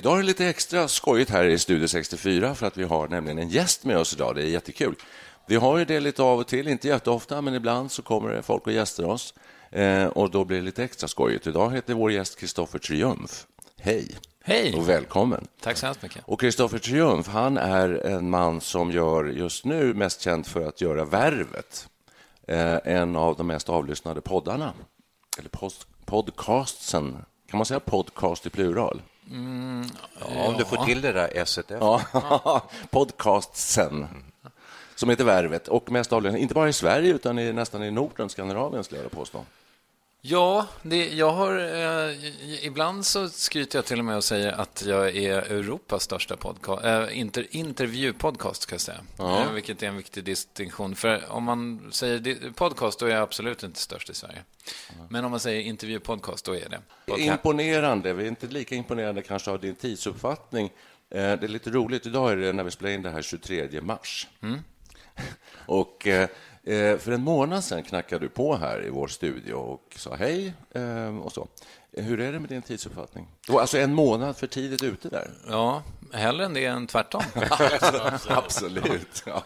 Idag är det lite extra skojigt här i Studio 64 för att vi har nämligen en gäst med oss idag. Det är jättekul. Vi har ju det lite av och till, inte jätteofta, men ibland så kommer det folk och gäster oss eh, och då blir det lite extra skojigt. Idag heter vår gäst Kristoffer Triumf. Hej! Hej! Och välkommen. Tack så hemskt mycket. Och Kristoffer Triumf, han är en man som gör just nu mest känd för att göra Värvet, eh, en av de mest avlyssnade poddarna, eller post, podcastsen. Kan man säga podcast i plural? Ja, om du får till det där s Ja, podcastsen som heter Värvet och mest avlyssnad, inte bara i Sverige utan i, nästan i Norden, Skandinavien skulle jag påstå. Ja, det, jag har... Eh, ibland så skryter jag till och med och säger att jag är Europas största podcast, eh, inter, intervjupodcast, ska jag säga. Eh, vilket är en viktig distinktion. För om man säger podcast, då är jag absolut inte störst i Sverige. Men om man säger intervjupodcast, då är det. Imponerande. Vi är inte lika imponerande kanske av din tidsuppfattning. Eh, Det är lite roligt. Idag är det när vi spelar in det här 23 mars. Och eh, för en månad sedan knackade du på här i vår studio och sa hej eh, och så. Hur är det med din tidsuppfattning? Du var alltså en månad för tidigt ute där. Ja, hellre än det än tvärtom. Absolut. Ja.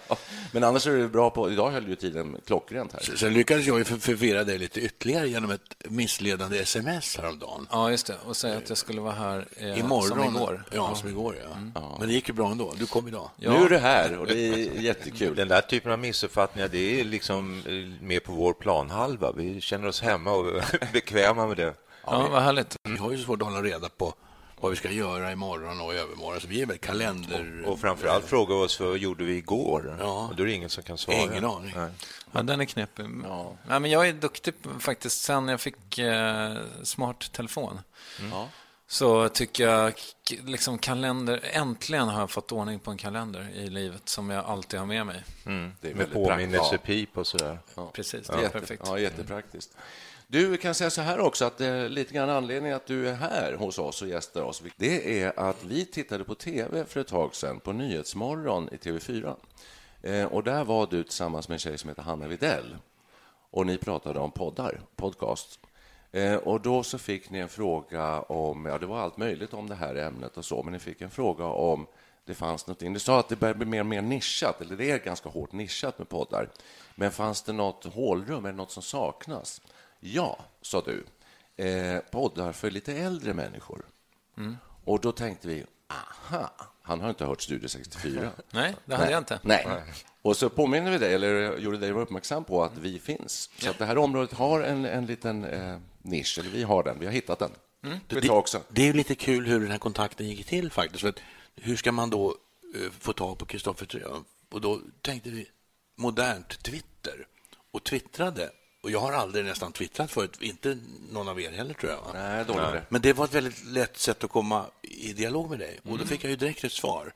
Men annars är du bra på... Idag höll ju tiden klockrent här. Sen lyckades jag ju förvirra dig lite ytterligare genom ett missledande sms häromdagen. Ja, just det. Och säga att jag skulle vara här eh, Imorgon. som igår. Ja, som igår, ja. Men det gick ju bra ändå. Du kom idag. Ja. Nu är du här och det är jättekul. Den där typen av missuppfattningar, det är liksom eh, mer på vår planhalva. Vi känner oss hemma och bekväma med det. Ja, vad härligt. Vi har ju svårt att hålla reda på vad vi ska göra imorgon och i övermorgon. Så vi är väl kalender... Och framför allt fråga oss vad gjorde vi igår? Ja. Och då är det ingen som kan svara. Ingen aning. Nej. Ja, den är knepig. Ja. men jag är duktig faktiskt. Sen jag fick eh, smart telefon Ja. så tycker jag liksom kalender... Äntligen har jag fått ordning på en kalender i livet som jag alltid har med mig. Det är Med påminnelsepip och sådär. Precis, Ja, det är perfekt. ja, jättepraktiskt. Du kan säga så här också, att eh, lite grann anledningen att du är här hos oss och gästar oss, det är att vi tittade på tv för ett tag sedan, på Nyhetsmorgon i TV4. Eh, och där var du tillsammans med en tjej som heter Hanna Videll. Och ni pratade om poddar, podcast. Eh, och då så fick ni en fråga om, ja det var allt möjligt om det här ämnet och så, men ni fick en fråga om det fanns något. Ni sa att det börjar bli mer och mer nischat, eller det är ganska hårt nischat med poddar. Men fanns det något hålrum, eller något som saknas? Ja, sa du. Eh, poddar för lite äldre människor. Och då tänkte vi, aha, han har inte hört Studio 64. Nej, det hade jag inte. Nej. Och så påminner vi dig, eller gjorde dig uppmärksam på att vi finns. Så att det här området har en, en liten eh, nisch, eller vi har den, vi har hittat den. Mm. Det också. Det är ju lite kul hur den här kontakten gick till faktiskt. För att, hur ska man då eh, få tag på Kristoffer Triumf? Och då tänkte vi modernt Twitter och twittrade. Och jag har aldrig nästan twittrat förut, inte någon av er heller tror jag. Va? Nej, dåligt det. Men det var ett väldigt lätt sätt att komma i dialog med dig. Och då fick jag ju direkt ett svar.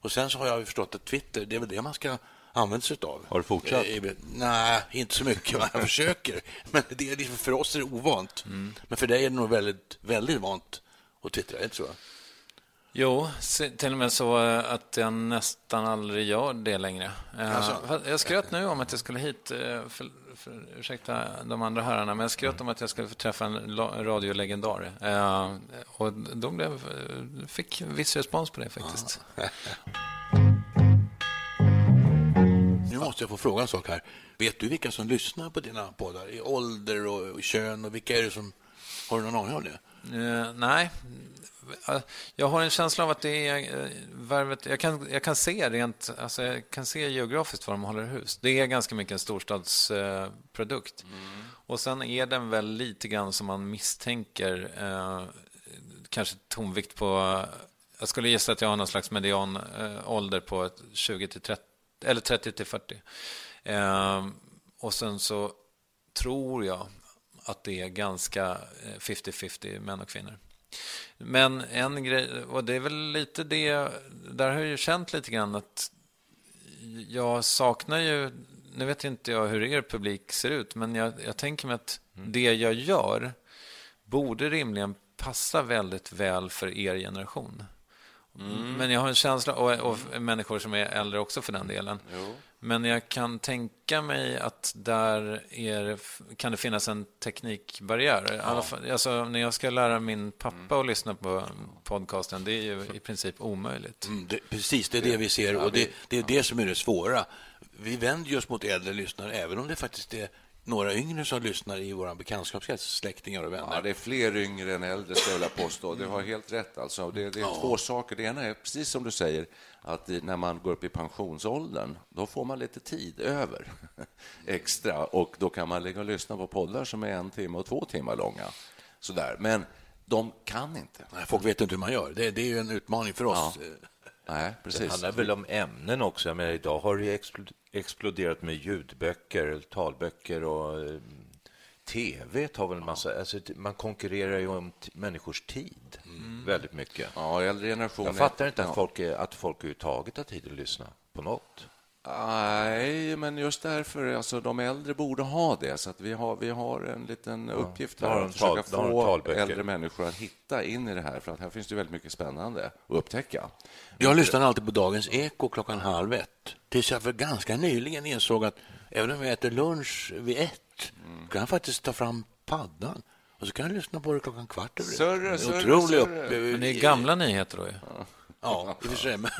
Och sen så har jag ju förstått att Twitter, det är väl det man ska använda sig av. Har du fortsatt? Eh, Nej, inte så mycket. Jag försöker. Men det är, liksom- för oss är det ovant. Men för dig är det nog väldigt, väldigt vant att twittra, det så? Jo, till och med så eh, att jag nästan aldrig gör det längre. Eh, Alltså. Jag skröt nu om att jag skulle hit, eh, för, för, ursäkta de andra herrarna, men jag skröt om att jag skulle träffa en radiolegendar. Och då blev, fick viss respons på det faktiskt. Nu måste jag få fråga en sak här. Vet du vilka som lyssnar på dina poddar i ålder och kön och vilka är det som... Har du någon aning om det? Eh, nej. Jag har en känsla av att det är eh, värvet... Jag kan, jag kan se rent... Alltså jag kan se geografiskt var de håller hus. Det är ganska mycket en storstadsprodukt. Mm. Och sen är den väl lite grann som man misstänker. Eh, kanske tonvikt på... Jag skulle gissa att jag har någon slags median eh, ålder på 20 till 30, eller 30 till 40. Eh, och sen så tror jag att det är ganska 50-50 eh, män och kvinnor. Men en grej, och det är väl lite det, där har jag ju känt lite grann att jag saknar ju, nu vet inte jag hur er publik ser ut, men jag, jag tänker mig att mm. det jag gör borde rimligen passa väldigt väl för er generation. Mm. Men jag har en känsla, och, och, människor som är äldre också för den delen. Jo. Men jag kan tänka mig att där är, kan det finnas en teknikbarriär. Ja. alltså, när jag ska lära min pappa mm. att lyssna på podcasten, det är ju i princip omöjligt. Mm, det, precis, det är det vi ser och det, det är det som är det svåra. Vi vänder oss mot äldre lyssnare, även om det faktiskt är några yngre som lyssnar i vår bekantskapskrets, släktingar och vänner. Ja, det är fler yngre än äldre, skulle jag vilja påstå. Du har helt rätt. Alltså. Det, det är ja. två saker. Det ena är, precis som du säger, att när man går upp i pensionsåldern, då får man lite tid över extra och då kan man ligga och lyssna på poddar som är en timme och två timmar långa. Sådär. Men de kan inte. Nej, folk vet inte hur man gör. Det, det är ju en utmaning för oss. Ja. Nej, precis. Det handlar väl om ämnen också. Jag menar, idag har det exploderat med ljudböcker, talböcker och eh, tv tar väl en massa... Alltså, man konkurrerar ju om människors tid mm. väldigt mycket. Ja, äldre generationer... Jag fattar inte att, ja. folk, att folk överhuvudtaget har tid att lyssna på något. Nej, men just därför, alltså de äldre borde ha det. Så att vi, har, vi har en liten ja, uppgift här att försöka få äldre människor att hitta in i det här. För att här finns det väldigt mycket spännande att upptäcka. Jag lyssnar alltid på Dagens Eko klockan halv ett. Tills jag för ganska nyligen insåg att även om jag äter lunch vid ett mm. kan jag faktiskt ta fram paddan och så kan jag lyssna på det klockan kvart över Otrolig sörre. Upp... Men det är gamla nyheter då ju. Ja. Ja, i och för sig. Men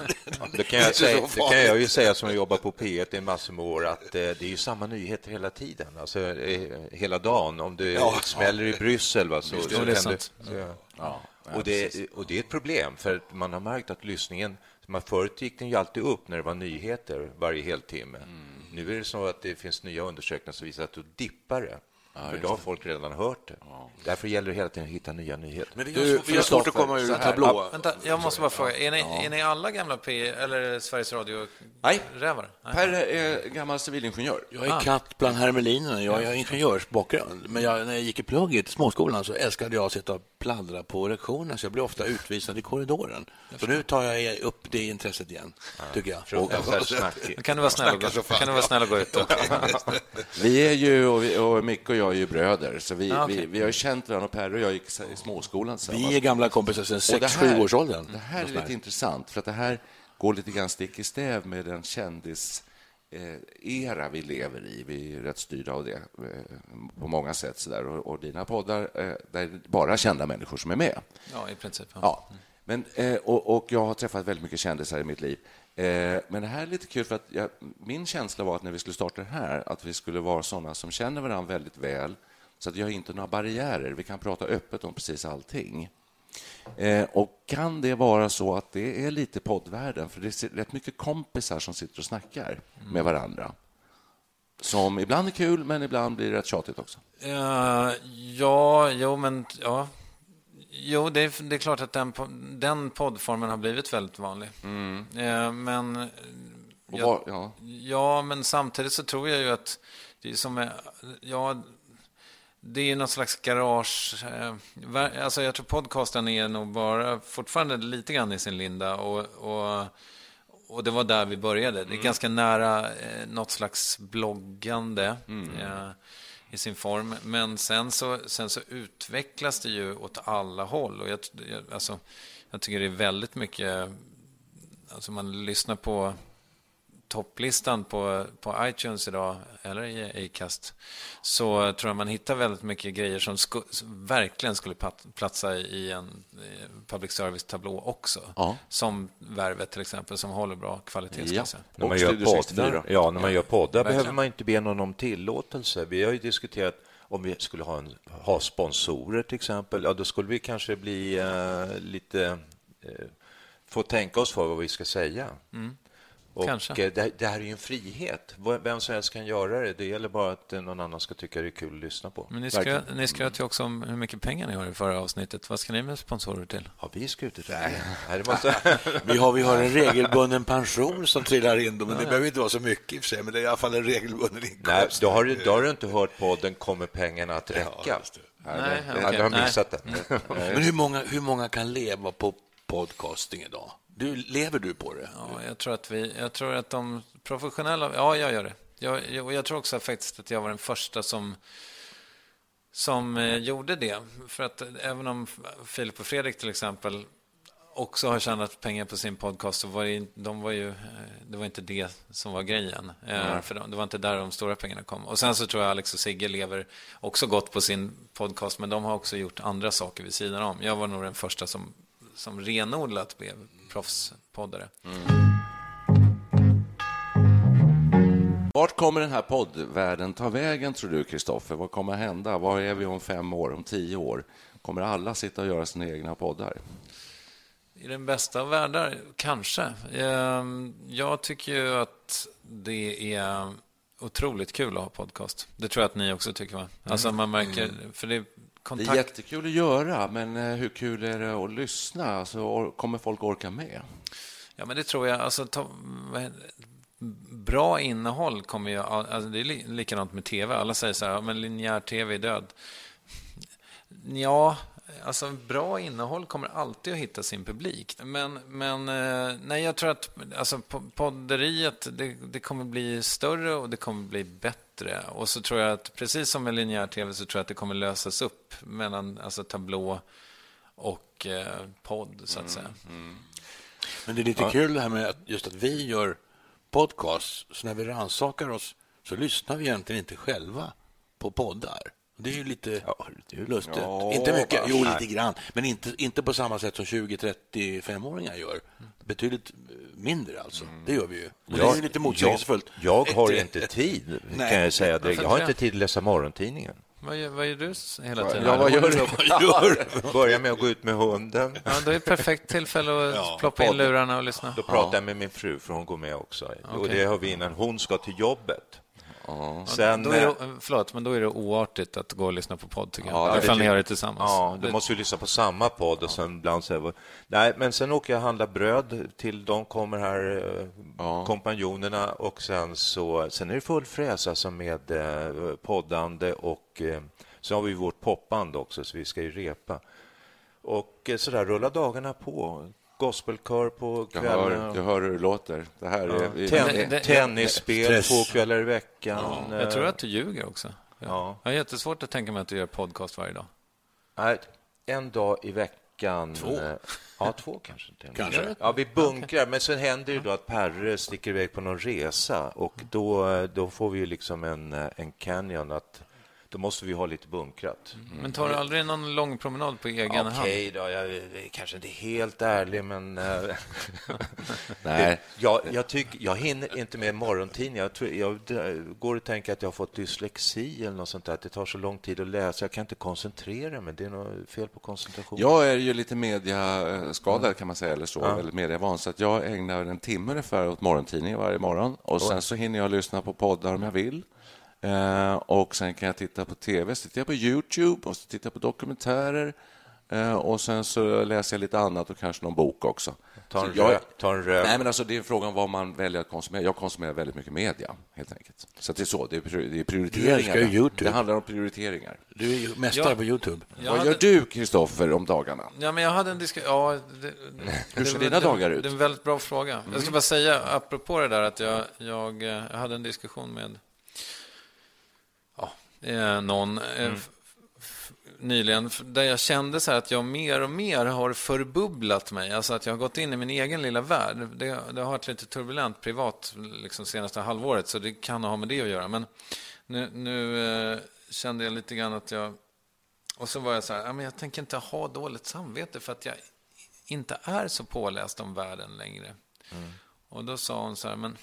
det, kan jag säga, det kan jag ju säga som har jobbat på P1 i massor med år, att eh, det är ju samma nyheter hela tiden. Alltså, eh, hela dagen. Om du ja, smäller ja. i Bryssel va, så, så, så kan du... Så, ja. och, det, och det är ett problem, för man har märkt att lyssningen... Man förut gick den ju alltid upp när det var nyheter varje heltimme. Mm. Nu är det så att det finns nya undersökningar som visar att då dippar det. Ja, för då har folk redan hört det. Ja. Därför gäller det hela tiden att hitta nya nyheter. Men vi har, vi har svårt att komma ur tablå. Vänta, jag måste bara fråga. Är ni, ja. är ni alla gamla P eller Sveriges Radio-rävare? Nej. Per är gammal civilingenjör. Jag är ah. katt bland hermelinerna. Jag har ingenjörsbakgrund. Men jag, när jag gick i plugget i småskolan så älskade jag att sitta och pladdra på lektionerna så jag blev ofta utvisad i korridoren. Så nu tar jag upp det intresset igen, tycker jag. Och, kan du vara snäll och gå, kan du vara snäll och gå ut? vi är ju, och, vi, och Micke och jag är ju bröder, så vi, ah, okay. vi, vi har känt varandra. Och Per och jag gick i småskolan Vi är gamla kompisar sedan sex, sju års åldern. Det här är lite intressant, för att det här går lite grann stick i stäv med den kändis era vi lever i. Vi är rätt styrda av det eh, på många sätt. Så där. Och, och dina poddar, eh, där är bara kända människor som är med. Ja, i princip. Ja. ja. Men, eh, och, och, jag har träffat väldigt mycket kändisar i mitt liv. Men det här är lite kul, för att jag, min känsla var att när vi skulle starta det här, att vi skulle vara såna som känner varandra väldigt väl, så att jag har inte några barriärer. Vi kan prata öppet om precis allting. Eh, och kan det vara så att det är lite poddvärlden? För det är rätt mycket kompisar som sitter och snackar mm. med varandra. Som ibland är kul, men ibland blir det rätt tjatigt också. Uh, ja, jo, men ja. Jo, det är, det är klart att den, den poddformen har blivit väldigt vanlig. Mm. Uh, men... Jag, ja. ja, men samtidigt så tror jag ju att det är som... Ja, det är någon slags garage... Eh, alltså jag tror podcasten är nog bara fortfarande lite grann i sin linda. Och, och, och det var där vi började. Det är mm. ganska nära eh, något slags bloggande mm. eh, i sin form. Men sen så, sen så utvecklas det ju åt alla håll. Och jag, alltså, jag tycker det är väldigt mycket... Alltså man lyssnar på topplistan på, på iTunes idag, eller i Acast, så tror jag man hittar väldigt mycket grejer som sku, verkligen skulle platsa i en public service-tablå också. Ja. Som Värvet till exempel, som håller bra kvalitet. Ja. När man gör poddar, ja, när man gör poddar behöver man inte be någon om tillåtelse. Vi har ju diskuterat om vi skulle ha, en, ha sponsorer till exempel, ja, då skulle vi kanske bli uh, lite... Uh, få tänka oss för vad vi ska säga. Mm. Och Kanske. Eh, det, det, här är ju en frihet. Vem som helst kan göra det. Det gäller bara att någon annan ska tycka det är kul att lyssna på. Men ni, skröt, ni skröt ju också om hur mycket pengar ni har i förra avsnittet. Vad ska ni med sponsorer till? Har vi skrutit? Nej, det måste... vi, har, vi har en regelbunden pension som trillar in. Men det behöver inte vara så mycket i och för sig. Men det är i alla fall en regelbunden inkomst. Nej, då har du, då har du inte hört podden Kommer pengarna att räcka? Ja, Nej, okay. Du har missat det. Men hur många, hur många kan leva på podcasting idag? Du, lever du på det? Ja, jag tror att vi, jag tror att de professionella, ja, jag gör det. Jag, jag, jag tror också faktiskt att jag var den första som som eh, gjorde det. För att även om Filip och Fredrik till exempel också har tjänat pengar på sin podcast så var det, de var ju, eh, det var inte det som var grejen. Mm. För det var inte där de stora pengarna kom. Och Sen så tror jag Alex och Sigge lever också gott på sin podcast men de har också gjort andra saker vid sidan om. Jag var nog den första som, som renodlat blev proffspoddare. Mm. Vart kommer den här poddvärlden ta vägen, tror du, Kristoffer? Vad kommer hända? Var är vi om fem år, om tio år? Kommer alla sitta och göra sina egna poddar? I den bästa av världar, kanske. Ehm, jag tycker ju att det är otroligt kul att ha podcast. Det tror jag att ni också tycker, va? Alltså man märker, mm. för det kontakt... Det är jättekul att göra, men eh, hur kul är det att lyssna? Alltså, kommer folk orka med? Ja, men det tror jag. Alltså, ta, bra innehåll kommer ju... Alltså, det är likadant med tv. Alla säger så här, men linjär tv är död. Ja, alltså bra innehåll kommer alltid att hitta sin publik. Men, men eh, nej, jag tror att alltså, podderiet det, det kommer bli större och det kommer bli bättre. Och så tror jag att precis som med linjär tv så tror jag att det kommer lösas upp mellan alltså, tablå och eh, podd, så att mm, säga. Mm. Men det är lite ja. kul det här med att just att vi gör podcast, så när vi rannsakar oss så lyssnar vi egentligen inte själva på poddar. Det är ju lite ja, lustigt. Ja, inte mycket, jo lite grann, men inte, inte på samma sätt som 20-35-åringar gör. Betydligt mindre alltså. Mm. Det gör vi ju. Och jag, det är lite motsägelsefullt. Jag, jag har inte tid, kan jag säga direkt. Jag har inte tid att läsa morgontidningen. Vad gör, vad gör du hela tiden? Ja, vad gör du? Gör? Börja med att gå ut med hunden. Ja, det är ett perfekt tillfälle att ja, ploppa in lurarna och lyssna. Då pratar jag med min fru, för hon går med också. Okay. Och det har vi innan hon ska till jobbet. Ja. Sen, då är det, eh, förlåt, men då är det oartigt att gå och lyssna på podd, tycker jag. Ja, Ifall ni gör det tillsammans. Ja, du måste ju lyssna på samma podd och sen ibland säga... Nej, men sen åker jag och handlar bröd till de kommer här, eh, ja. kompanjonerna, och sen så... Sen är det full fräs alltså med eh, poddande och så har vi vårt popband också, så vi ska ju repa. Och så där rullar dagarna på gospelkör på kvällarna. Jag hör, jag hör hur det låter. Det här ja. är, Ten, tennisspel två kvällar i veckan. Ja. Jag tror att du ljuger också. Ja. Jag har jättesvårt att tänka mig att du gör podcast varje dag. Nej, en dag i veckan. Två? Ja, två kanske. kanske. Ja, vi bunkrar, men sen händer det då att Perre sticker iväg på någon resa och då, då får vi liksom en, en canyon att då måste vi ha lite bunkrat. Mm. Men tar du aldrig någon lång promenad på egen hand? Okej då, jag är kanske inte helt ärlig, men... Eh, Nej. jag, jag, tycker, jag hinner inte med morgontidning. Jag, tror, jag går och tänker att jag har fått dyslexi eller något sånt där. Det tar så lång tid att läsa. Jag kan inte koncentrera mig. Det är något fel på koncentration. Jag är ju lite mediaskadad, kan man säga, eller så, ja. eller mediavan, så att jag ägnar en timme ungefär åt morgontidningen varje morgon. Och sen så hinner jag lyssna på poddar om jag vill. Eh, och sen kan jag titta på tv, så tittar jag på Youtube och så tittar jag på dokumentärer. Eh, och sen så läser jag lite annat och kanske någon bok också. Ta en, jag, ta en röd. Nej, men alltså, det är frågan vad man väljer att konsumera. Jag konsumerar väldigt mycket media, helt enkelt. Så det är så, det är, det är prioriteringar. Det handlar om prioriteringar. Du är ju mästare på Youtube. Vad hade... gör du, Kristoffer, om dagarna? Ja, men jag hade en diskussion... Ja, det, Hur ser dina dagar ut? Det är en väldigt bra fråga. Mm. Jag ska bara säga, apropå det där, att jag, jag, jag hade en diskussion med eh, någon. Eh, mm. nyligen där jag kände så att jag mer och mer har förbubblat mig. Alltså att jag har gått in i min egen lilla värld. Det, det har varit lite turbulent privat liksom senaste halvåret så det kan ha med det att göra. Men nu, nu eh, kände jag lite grann att jag... Och så var jag så här, men jag tänker inte ha dåligt samvete för att jag inte är så påläst om världen längre. Mm. Och då sa hon så här, men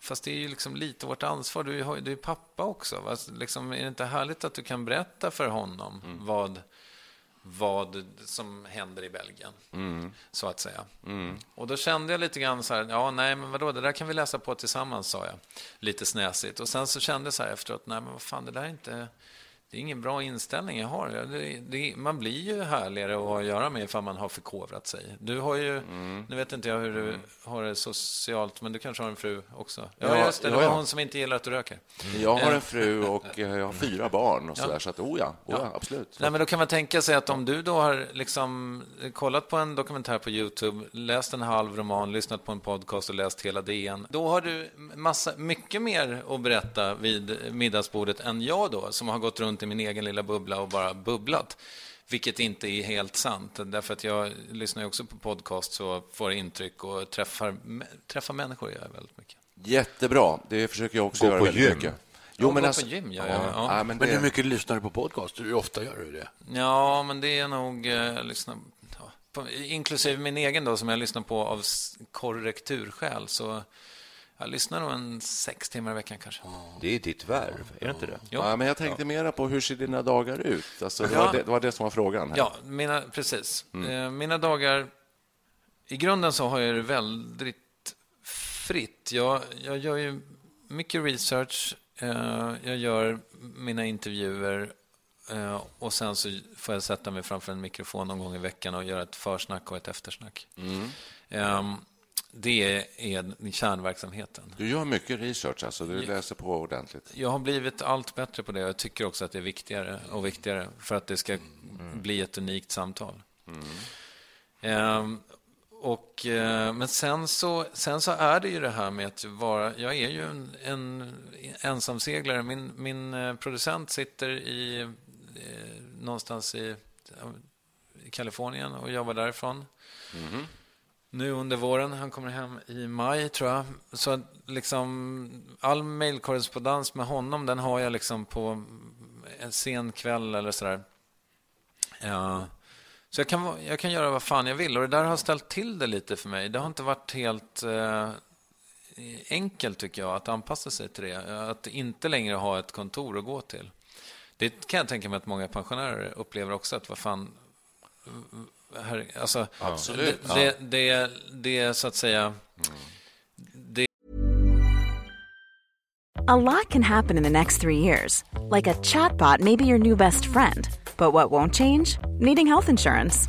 Fast det är ju liksom lite vårt ansvar. Du är, du är pappa också. Liksom, är det inte härligt att du kan berätta för honom mm. vad, vad som händer i Belgien? Mm. Så att säga. Mm. Och då kände jag lite grann så här, ja, nej, men vadå, det där kan vi läsa på tillsammans, sa jag. Lite snäsigt. Och sen så kände jag så här efteråt, nej, men vad fan, det där är inte det är ingen bra inställning jag har. Det, det, man blir ju härligare att ha att göra med ifall man har förkovrat sig. Du har ju, mm. nu vet inte jag hur du har det socialt, men du kanske har en fru också? Ja, just det. Det var ja, ja. hon som inte gillar att du röker. Jag har en fru och jag har fyra barn och så där, så att, oh ja, oh ja, absolut. Nej, men då kan man tänka sig att om du då har liksom kollat på en dokumentär på Youtube, läst en halv roman, lyssnat på en podcast och läst hela DN, då har du massa, mycket mer att berätta vid middagsbordet än jag då, som har gått runt runt i min egen lilla bubbla och bara bubblat. Vilket inte är helt sant, därför att jag lyssnar också på podcast och får intryck och träffar, träffar människor gör jag väldigt mycket. Jättebra, det försöker jag också gå göra på väldigt gym. mycket. Jo, men alltså, på gym, ja, ja, ja. ja men, det... men hur mycket lyssnar du på podcast? Hur ofta gör du det? Ja, men det är nog... Eh, lyssna, ja, på, inklusive min egen, då, som jag lyssnar på av korrekturskäl. Så jag lyssnar nog en sex timmar i veckan kanske. Det är ditt värv, är det inte det? Ja, men jag tänkte ja. mera på hur ser dina dagar ut? Alltså, det, ja. var det, det, var det som var frågan. Här. Ja, mina, precis. Mm. Eh, mina dagar... I grunden så har jag det väldigt fritt. Jag, jag gör ju mycket research. Eh, jag gör mina intervjuer eh, och sen så får jag sätta mig framför en mikrofon någon gång i veckan och göra ett försnack och ett eftersnack. Mm. Det är kärnverksamheten. Du gör mycket research, alltså du läser på ordentligt. Jag har blivit allt bättre på det. Jag tycker också att det är viktigare och viktigare för att det ska mm. bli ett unikt samtal. Mm. Ehm, och, eh, men sen så, sen så är det ju det här med att vara... Jag är ju en, en ensamseglare. Min, min eh, producent sitter i, eh, någonstans i, i Kalifornien och jobbar därifrån. Mm nu under våren. Han kommer hem i maj, tror jag. Så liksom, all mejlkorrespondens med honom den har jag liksom på en sen kväll eller sådär. Ja. Så jag kan, jag kan göra vad fan jag vill. Och det där har ställt till det lite för mig. Det har inte varit helt eh, enkelt, tycker jag, att anpassa sig till det. Att inte längre ha ett kontor att gå till. Det kan jag tänka mig att många pensionärer upplever också. Att vad fan, här, alltså, Absolut. Det, det, det, det så att säga... Mm. Det... A lot can happen in the next three years. Like a chatbot may be your new best friend. But what won't change? Needing health insurance.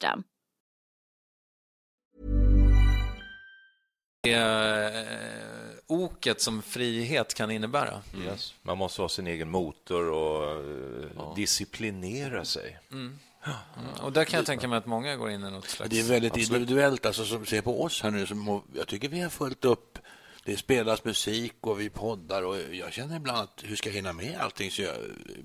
Det eh, oket som frihet kan innebära. Mm. Yes. Man måste ha sin egen motor och uh, ja. disciplinera sig. Mm. Mm. Och där kan jag tänka mig att många går in i något slags... Det är väldigt individuellt. Alltså, som ser på oss här nu, som, jag tycker vi har följt upp det spelas musik och vi poddar och jag känner ibland att hur ska jag hinna med allting? Så jag,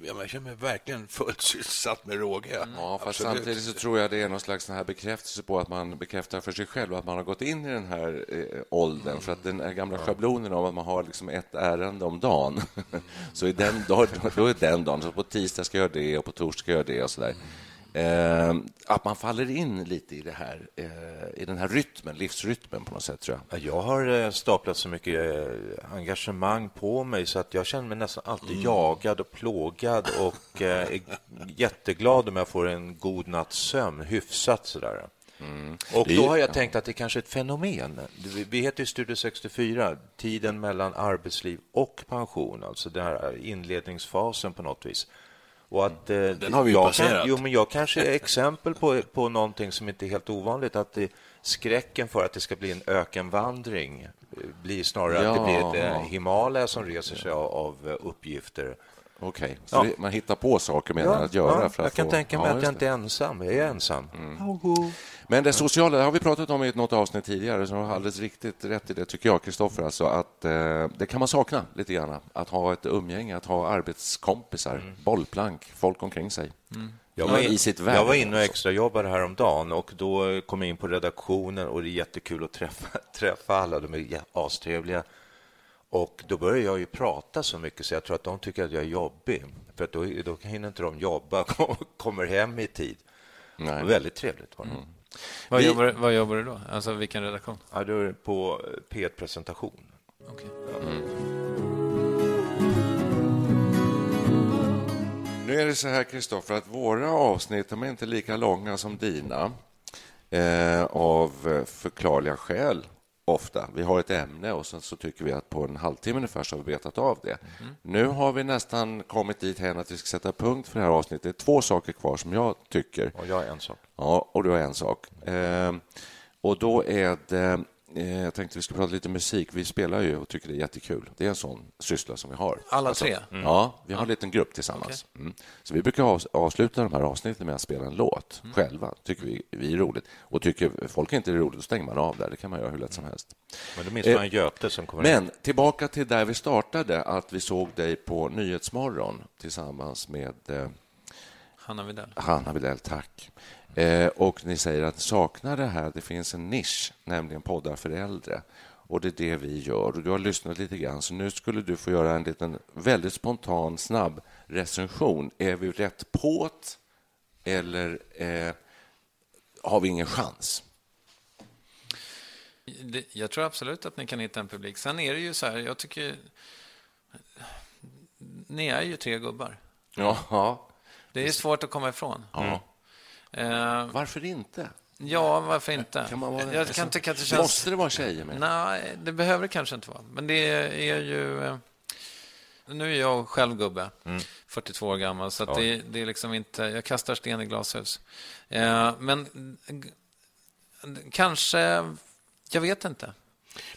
jag känner mig verkligen fullt sysselsatt med råge. Mm. Ja, fast Absolut. samtidigt så tror jag det är någon slags här bekräftelse på att man bekräftar för sig själv att man har gått in i den här eh, åldern. Mm. För att den gamla schablonen om att man har liksom ett ärende om dagen, så är den, då, då är den dagen, så på tisdag ska jag göra det och på torsdag ska jag göra det och så där. Eh, att man faller in lite i, det här, eh, i den här rytmen, livsrytmen på något sätt, tror jag. Jag har eh, staplat så mycket eh, engagemang på mig så att jag känner mig nästan alltid mm. jagad och plågad och eh, är jätteglad om jag får en god natts sömn, hyfsat sådär. Mm. Och då har jag tänkt att det kanske är ett fenomen. Vi heter ju Studio 64, tiden mellan arbetsliv och pension, alltså den här inledningsfasen på något vis. Och att, eh, Den har vi ju passerat. Kan, jo, men jag kanske är exempel på, på någonting som inte är helt ovanligt. Att det, skräcken för att det ska bli en ökenvandring eh, blir snarare ja. att det blir ett eh, Himalaya som reser sig av, av uppgifter. Okej, okay. så ja. man hittar på saker menar ja, att göra? Ja, för att jag kan få... tänka mig att jag inte är ensam. Jag är ensam. Mm. Men det sociala det har vi pratat om i något avsnitt tidigare, så har alldeles riktigt rätt i det, tycker jag, Kristoffer. Alltså att eh, det kan man sakna lite grann. Att ha ett umgänge, att ha arbetskompisar, mm. bollplank, folk omkring sig. Mm. Jag var, in, jag var inne och extrajobbade häromdagen och då kom jag in på redaktionen och det är jättekul att träffa, träffa alla. De är astrevliga. Och då börjar jag ju prata så mycket så jag tror att de tycker att jag är jobbig. För då, då hinner inte de jobba och kommer hem i tid. Nej. Väldigt trevligt var det. Mm. Vad, Vi... jobbar, vad jobbar du då? Alltså vilken redaktion? Ja, då är på P1-presentation. Okay. Mm. Nu är det så här, Kristoffer, att våra avsnitt är inte lika långa som dina eh, av förklarliga skäl ofta. Vi har ett ämne och sen så tycker vi att på en halvtimme ungefär så har vi betat av det. Mm. Nu har vi nästan kommit dit hän att vi ska sätta punkt för det här avsnittet. Det är två saker kvar som jag tycker. Och jag har en sak. Ja, och du har en sak. Eh, och då är det jag tänkte vi skulle prata lite musik. Vi spelar ju och tycker det är jättekul. Det är en sån syssla som vi har. Alla alltså, tre? Mm. Ja, vi har en liten grupp tillsammans. Okay. Mm. Så vi brukar avsluta de här avsnitten med att spela en låt mm. själva. tycker vi, vi är roligt. Och tycker folk inte är roligt, då stänger man av där. Det kan man göra hur lätt som helst. Men då minns man en Göte som kommer Men in. tillbaka till där vi startade, att vi såg dig på Nyhetsmorgon tillsammans med eh, Hanna Widell. Hanna Widell, tack. Eh, och ni säger att saknar det här. Det finns en nisch, nämligen poddar för äldre. Och det är det vi gör. Och du har lyssnat lite grann, så nu skulle du få göra en liten väldigt spontan, snabb recension. Är vi rätt påt eller eh, har vi ingen chans? Jag tror absolut att ni kan hitta en publik. Sen är det ju så här, jag tycker... Ni är ju tre gubbar. Ja. Det är svårt att komma ifrån. Ja. Eh, varför inte? Ja, varför inte? Kan man vara, jag kan tycka att det känns... Måste det vara tjejer med? Nej, det behöver det kanske inte vara. Men det är ju... Eh, nu är jag själv gubbe, mm. 42 år gammal, så det, det, är liksom inte... Jag kastar sten i glashus. Eh, men kanske... Jag vet inte.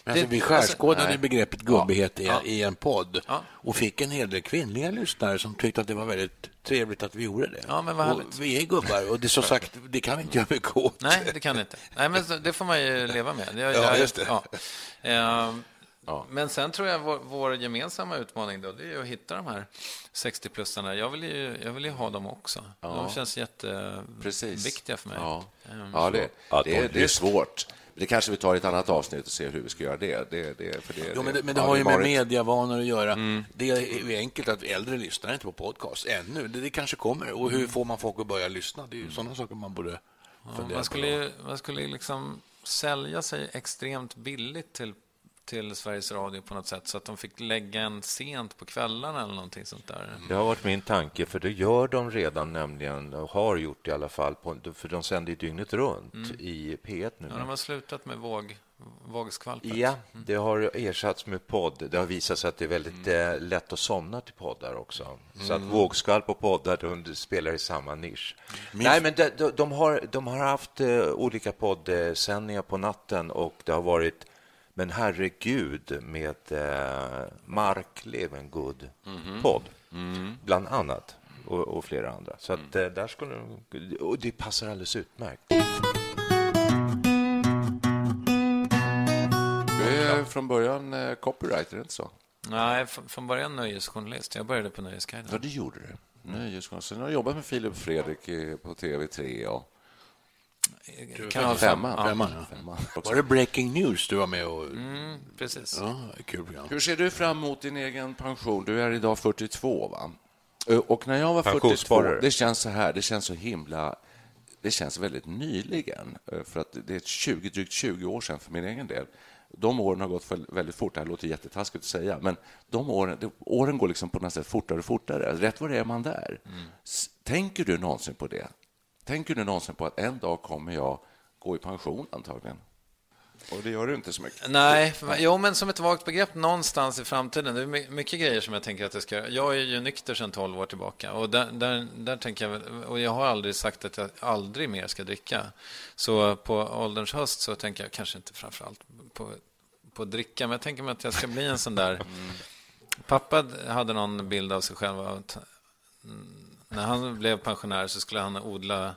Men alltså, vi skärskådade alltså, begreppet gubbighet ja, i, en podd ja. och fick en hel del kvinnliga lyssnare som tyckte att det var väldigt trevligt att vi gjorde det. Ja, men vad vi är gubbar och det som sagt, det kan vi inte göra mycket åt. Nej, det kan det inte. Nej, men det får man ju leva med. Jag, ja, just det. Ja. Ehm, ja. Men sen tror jag vår, vår, gemensamma utmaning då, det är att hitta de här 60-plussarna. Jag vill ju, jag vill ju ha dem också. Ja. De känns jätteviktiga för mig. Ja, ehm, ja det, det, det är svårt. Det kanske vi tar i ett annat avsnitt och ser hur vi ska göra det. det, det, för det, jo, men det, men det har ju med mediavanor att göra. Mm. Det är enkelt att äldre lyssnar inte på podcast ännu. Det, det kanske kommer. Och hur mm. får man folk att börja lyssna? Det är ju mm. sådana saker man borde ja, man skulle, man skulle liksom sälja sig extremt billigt till till Sveriges Radio på något sätt så att de fick lägga en sent på kvällarna eller någonting sånt där. Det har varit min tanke, för det gör de redan nämligen, och har gjort i alla fall, på, för de sänder dygnet runt mm. i P1 nu. Ja, de har slutat med våg, vågskvalpet. Ja, mm. det har ersatts med podd. Det har visat sig att det är väldigt mm. Eh, lätt att somna till poddar också. Så att mm. vågskvalp och poddar de spelar i samma nisch. Min... Nej, men de, de, har, de har haft uh, olika poddsändningar på natten och det har varit Men herregud, med eh, Mark Levengood mm. podd, mm. bland annat, och, och, flera andra. Så att, mm. där skulle, och det passar alldeles utmärkt. Du är från början eh, copywriter, inte så? Nej, från början nöjesjournalist. Jag började på Nöjesguiden. Ja, det gjorde du. Nöjesjournalist. Sen har du jobbat med Filip Fredrik på TV3 och Kanal 5. Femman, ja. Var det Breaking News du var med och... Mm, precis. Ja, kul program. Hur ser du fram emot din egen pension? Du är idag 42, va? Och när jag var 42, det känns så här, det känns så himla... Det känns väldigt nyligen, för att det är 20, drygt 20 år sedan för min egen del. De åren har gått väldigt fort. Det här låter jättetaskigt att säga, men de åren, de, åren går liksom på något sätt fortare och fortare. Rätt vad det är man där. Mm. Tänker du någonsin på det? Tänker du någonsin på att en dag kommer jag gå i pension antagligen? Och det gör du inte så mycket. Nej, jo, men som ett vagt begrepp någonstans i framtiden. Det är mycket grejer som jag tänker att jag ska göra. Jag är ju nykter sedan 12 år tillbaka och där, där, där tänker jag, och jag har aldrig sagt att jag aldrig mer ska dricka. Så på ålderns höst så tänker jag kanske inte framför allt på, på att dricka, men jag tänker mig att jag ska bli en sån där... Mm. Pappa hade någon bild av sig själv att när han blev pensionär så skulle han odla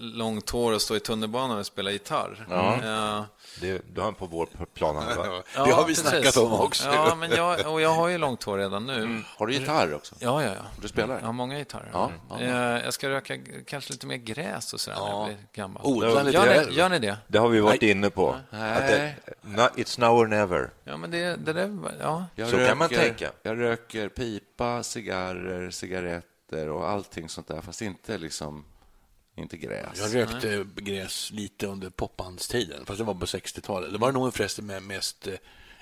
långt hår och stå i tunnelbanan och spela gitarr. Ja. ja. Det, du har på vår plan. Ja, det har vi precis. snackat om också. Ja, men jag, och jag har ju långt hår redan nu. Mm. Har du gitarr också? Ja, ja, ja. Du spelar? Jag har många gitarrer. Ja, ja. Jag ska röka kanske lite mer gräs och sådär ja. när jag blir gammal. Odla lite gör, ni, gör ni det? Det har vi varit Nej. inne på. Nej. Det, it's now or never. Ja, men det, det där, ja. Jag Så röker, kan man tänka. Jag röker pipa, cigarrer, cigaretter och allting sånt där, fast inte liksom inte gräs. Jag rökte Nej. gräs lite under popbandstiden, fast det var på 60-talet. Det var nog förresten med mest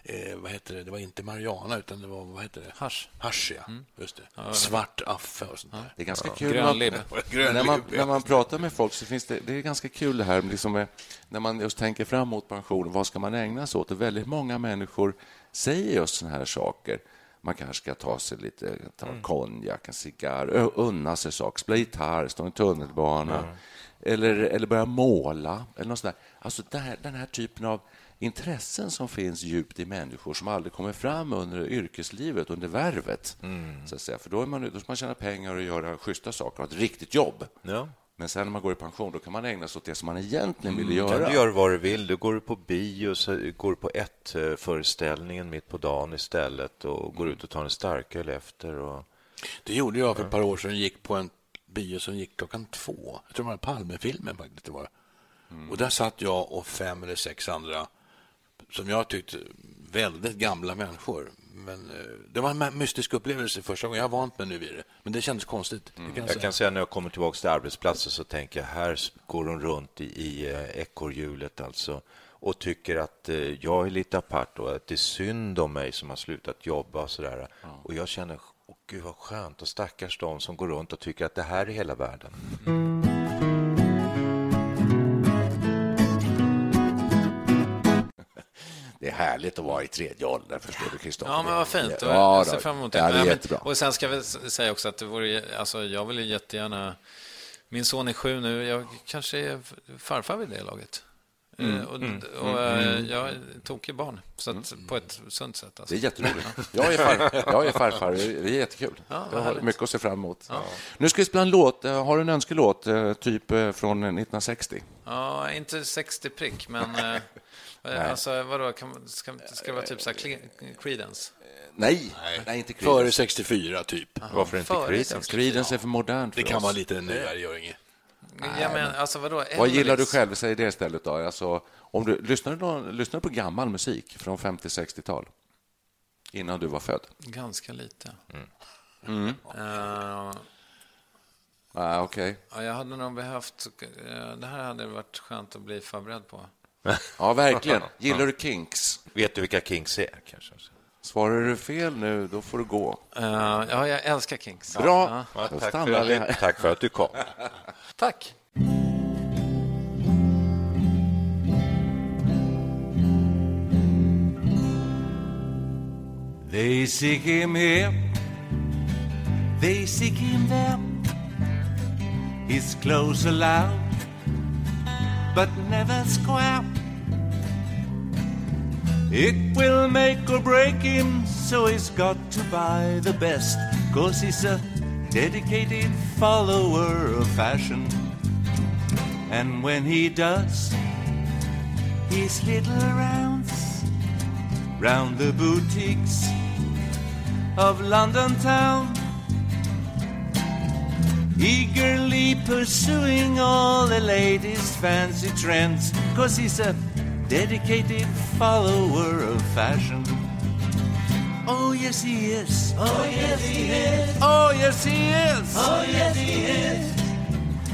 eh, vad heter det? Det var inte marijuana, utan det var vad heter det? Hasch. Hasch, ja. Mm. Just det. Ja, Svart affe och sånt där. Det är ganska ja. kul. Grönlibb. när, man, när man pratar med folk så finns det, det är ganska kul det här liksom när man just tänker fram mot pension. Vad ska man ägna sig åt? Och väldigt många människor säger just såna här saker. Man kanske ska ta sig lite ta mm. konjak, en cigarr, unna sig saker, spela gitarr, stå i en tunnelbana mm. eller, eller börja måla. Eller något sånt Alltså där, den här typen av intressen som finns djupt i människor som aldrig kommer fram under yrkeslivet, under värvet. Mm. Så att säga. För då, är man, då ska man tjäna pengar och göra schyssta saker, ha ett riktigt jobb. Ja. Men sen när man går i pension då kan man ägna sig åt det som man egentligen vill göra. Kan du göra vad du vill. Du går på bio, så går på ett eh, föreställningen mitt på dagen istället och går ut och tar en starköl efter. Och... Det gjorde jag för ett par år sedan. gick på en bio som gick klockan två. Jag tror det var Palmefilmen faktiskt. Det var. Mm. Och där satt jag och fem eller sex andra som jag tyckte väldigt gamla människor. Men eh, det var en mystisk upplevelse första gången. Jag har vant mig nu vid det. Men det kändes konstigt. Mm. Kan jag, kan säga när jag kommer tillbaka till arbetsplatsen så tänker jag här går hon runt i, i eh, ekorrhjulet alltså och tycker att eh, jag är lite apart och att det är synd om mig som har slutat jobba och sådär. Mm. Och jag känner, åh gud vad skönt och stackars de som går runt och tycker att det här är hela världen. Mm. Det är härligt att vara i tredje åldern, förstår du, Kristoffer? Ja, men vad fint. Ja, jag ser fram emot det. Ja, det är jättebra. Och sen ska vi säga också att det vore, alltså, jag vill jättegärna... Min son är sju nu. Jag kanske är farfar vid det laget. Mm, eh, och, mm, och mm, mm. jag tog ju barn, så att, mm. på ett sunt sätt. Alltså. Det är jätteroligt. Jag är, far, jag är farfar. Det är jättekul. Ja, jag har mycket att se fram emot. Ja. Nu ska vi spela en låt. Eh, har du en önskelåt, eh, typ från 1960? Ja, inte 60 prick, men Nej. Alltså, vadå, kan, ska, ska det vara typ så här Creedence? Nej, nej, nej inte Creedence. Före 64, typ. Aha, Varför inte Creedence? Creedence är för modernt för Det kan vara lite nyare, gör inget. Ja, men, alltså, vadå, Vad gillar du själv? Säg det istället. Då. Alltså, om du, lyssnar, du, lyssnar du på gammal musik från 50-60-tal? Innan du var född? Ganska lite. Mm. Mm. Uh, ah, okay. ja, jag hade nog behövt... Uh, det här hade varit skönt att bli förberedd på. Ja, verkligen. Gillar du Kinks? Vet du vilka Kinks är? Kanske? Svarar du fel nu, då får du gå. Uh, ja, jag älskar Kinks. Bra. Ja. tack, för, tack för att du kom. tack. They seek him here, they seek him there. His clothes loud, but never square. It will make or break him, so he's got to buy the best, cause he's a dedicated follower of fashion. And when he does his little rounds round the boutiques of London town, eagerly pursuing all the latest fancy trends, cause he's a dedicated follower of fashion. Oh, yes, he is. Oh, yes, he is. Oh, yes, he is. Oh, yes, he is.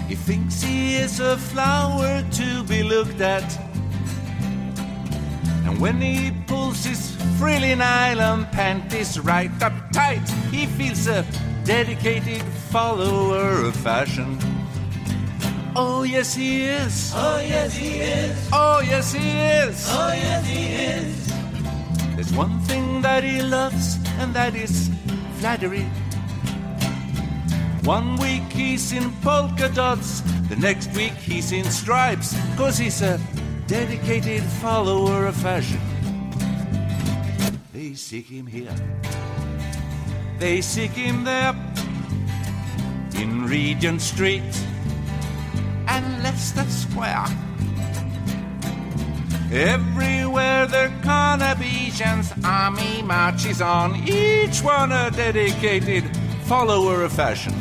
He thinks he is a flower to be looked at. And when he pulls his frilly nylon panties right up tight, he feels a dedicated follower of fashion. Oh, yes, he is. Oh, yes, he is. Oh, yes, he is. Oh, yes, he is. There's one thing that he loves, and that is flattery. One week he's in polka dots, the next week he's in stripes, cause he's a dedicated follower of fashion. They seek him here, they seek him there, in Regent Street and Leicester Square. Everywhere the Carnabians army marches on, each one a dedicated follower of fashion.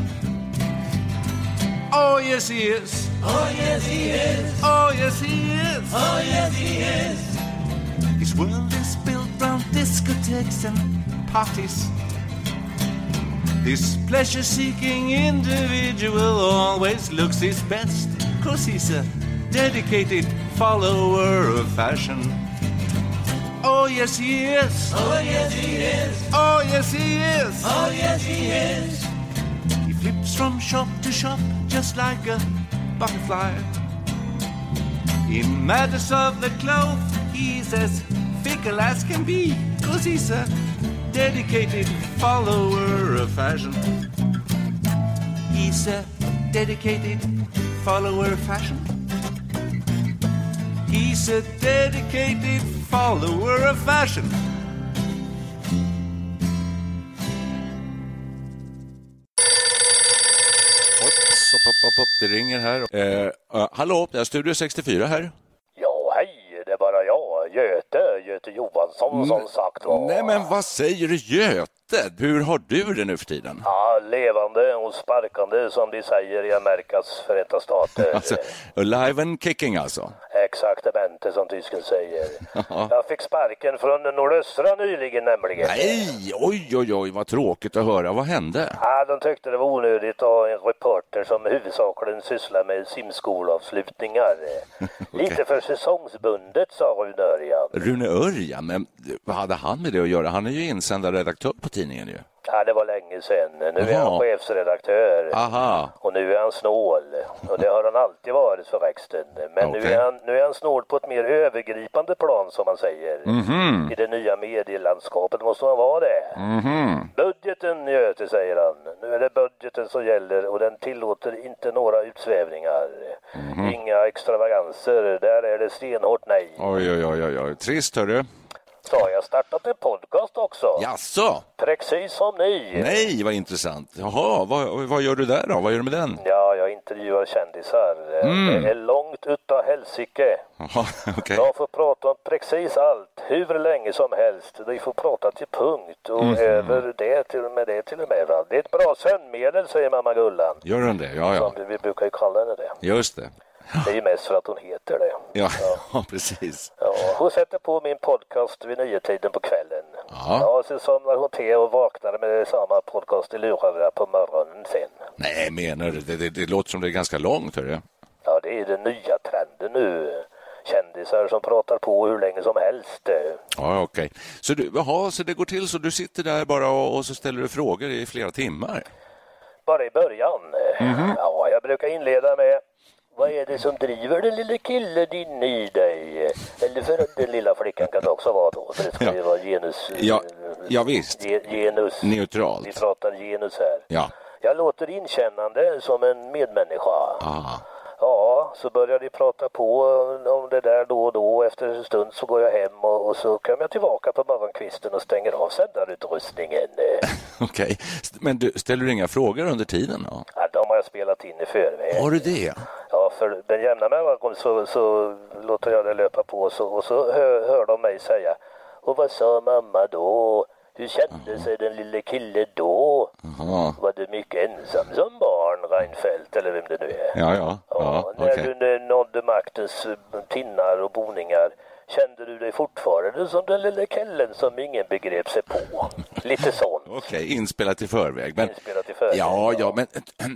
Oh, yes, he is. Oh, yes, he is. Oh, yes, he is. Oh, yes, he is. His world is built round discotheques and parties. This pleasure seeking individual always looks his best, cause he's a dedicated follower of fashion. Oh, yes, he is. Oh, yes, he is. Oh, yes, he is. Oh, yes, he is. He flips from shop to shop just like a butterfly. In matters of the clothes, he's as fickle as can be, cause he's a dedicated follower of fashion. He's a dedicated follower of fashion. He's a dedicated follower of fashion. Hopps, hopp, hopp, hopp, hopp, det ringer här. Eh, uh, hallå, det är Studio 64 här. Ja, hej, det är bara jag, Göte, Göte Johansson som sagt var. Nej, men vad säger du Göte? Hur har du det nu för tiden? Ja, levande och sparkande som de säger i Amerikas förenta stater. Alltså, alive and kicking alltså? Exaktamente som tysken säger. Jag fick sparken från nordöstra nyligen nämligen. Nej, oj, oj, oj, vad tråkigt att höra. Vad hände? Ja, de tyckte det var onödigt att ha en reporter som huvudsakligen sysslar med simskolavslutningar. okay. Lite för säsongsbundet, sa Rune Örjan. Rune Örjan? Men vad hade han med det att göra? Han är ju insändare redaktör på tidningen ju. Ja, det var länge sedan. Nu är han chefsredaktör. Aha. Och nu är han snål. Och det har han alltid varit förresten. Men okay. nu, är han, nu är han snål på ett mer övergripande plan som man säger. Mm -hmm. I det nya medielandskapet måste man vara det. Mm -hmm. Budgeten Göte, säger han. Nu är det budgeten som gäller och den tillåter inte några utsvävningar. Mm -hmm. Inga extravaganser. Där är det stenhårt nej. Oj, oj, oj, oj. Trist hörru. Så har jag startat en podcast också. Jaså? Precis som ni. Nej, vad intressant. Jaha, vad, vad gör du där då? Vad gör du med den? Ja, jag intervjuar kändisar. Mm. Det är långt utav helsike. Jaha, okay. Jag får prata om precis allt, hur länge som helst. Vi får prata till punkt och Mm. över det till och med det till och med. Det är ett bra sömnmedel, säger mamma Gullan. Gör den det? Ja, ja. Som vi brukar ju kalla henne det. Just det. Det är ju mest för att hon heter det. Ja, ja. precis. Ja, hon sätter på min podcast vid nio-tiden på kvällen. Ja. Ja, så somnar hon till och vaknar med samma podcast i lurarna på morgonen sen. Nej, menar du? Det, det, det låter som det är ganska långt, hörru. Ja, det är den nya trenden nu. Kändisar som pratar på hur länge som helst. Ja, okej. Så, du, jaha, så det går till så du sitter där bara och, och så ställer du frågor i flera timmar? Bara i början. Mhm. Ja, jag brukar inleda med vad är det som driver den lilla killen in i dig? Eller för den lilla flickan kan det också vara då. För det ska ju vara genus... Ja, ja visst. Ge, genus. Neutralt. Vi pratar genus här. Ja. Jag låter inkännande som en medmänniska. Ah. Ja, så börjar de prata på om det där då och då. Efter en stund så går jag hem och, och så kommer jag tillbaka på morgonkvisten och stänger av sändarutrustningen. Okej, okay. men du, ställer du inga frågor under tiden då? Ja, de har jag spelat in i förväg. Har du det? Ja, för den jämna mellanrum så, så låter jag det löpa på så, och så hör, hör de mig säga Och vad sa mamma då? Hur kände Aha. sig den lille killen då? Aha. Var du mycket ensam som barn, Reinfeldt, eller vem det nu är? Ja, ja. ja, ja när du nådde maktens eh, tinnar och boningar Kände du dig fortfarande som den lille killen som ingen begrep sig på? Lite sånt. Okej, okay, inspelat i förväg. Men, inspelat i förväg. Ja, ja, men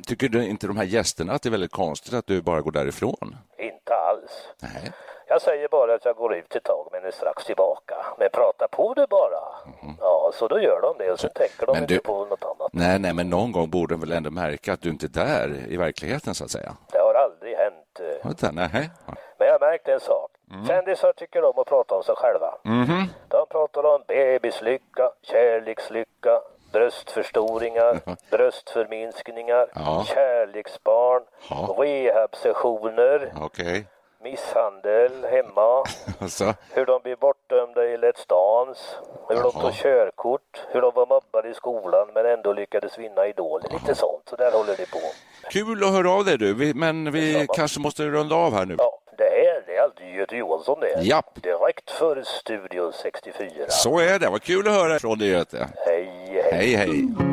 tycker du inte de här gästerna att det är väldigt konstigt att du bara går därifrån? Inte alls. Nej. Jag säger bara att jag går ut ett tag men är strax tillbaka. Men prata på det bara. Mm. Ja, så då gör de det och så tänker de inte på något annat. Nej, nej, men någon gång borde de väl ändå märka att du inte är där i verkligheten så att säga. Det har aldrig hänt. Vänta, nej. Men jag märkte en sak. Mm. Kändisar tycker om att prata om sig själva. Mm. De pratar om bebislycka, kärlekslycka, bröstförstoringar, bröstförminskningar, ja. kärleksbarn, ja. rehabsessioner. Okay misshandel hemma, alltså. hur de blir bortdömda i Let's Dance, hur Jaha. de tog körkort, hur de var mobbade i skolan men ändå lyckades vinna Idol. Lite sånt, så där håller det på. Kul att höra av dig du, vi, men vi kanske måste runda av här nu. Ja, det är, det är alltid Göte Johansson det. Japp. Direkt för Studio 64. Så är det, vad kul att höra från dig Göte. Hej, hej. Hej, hej.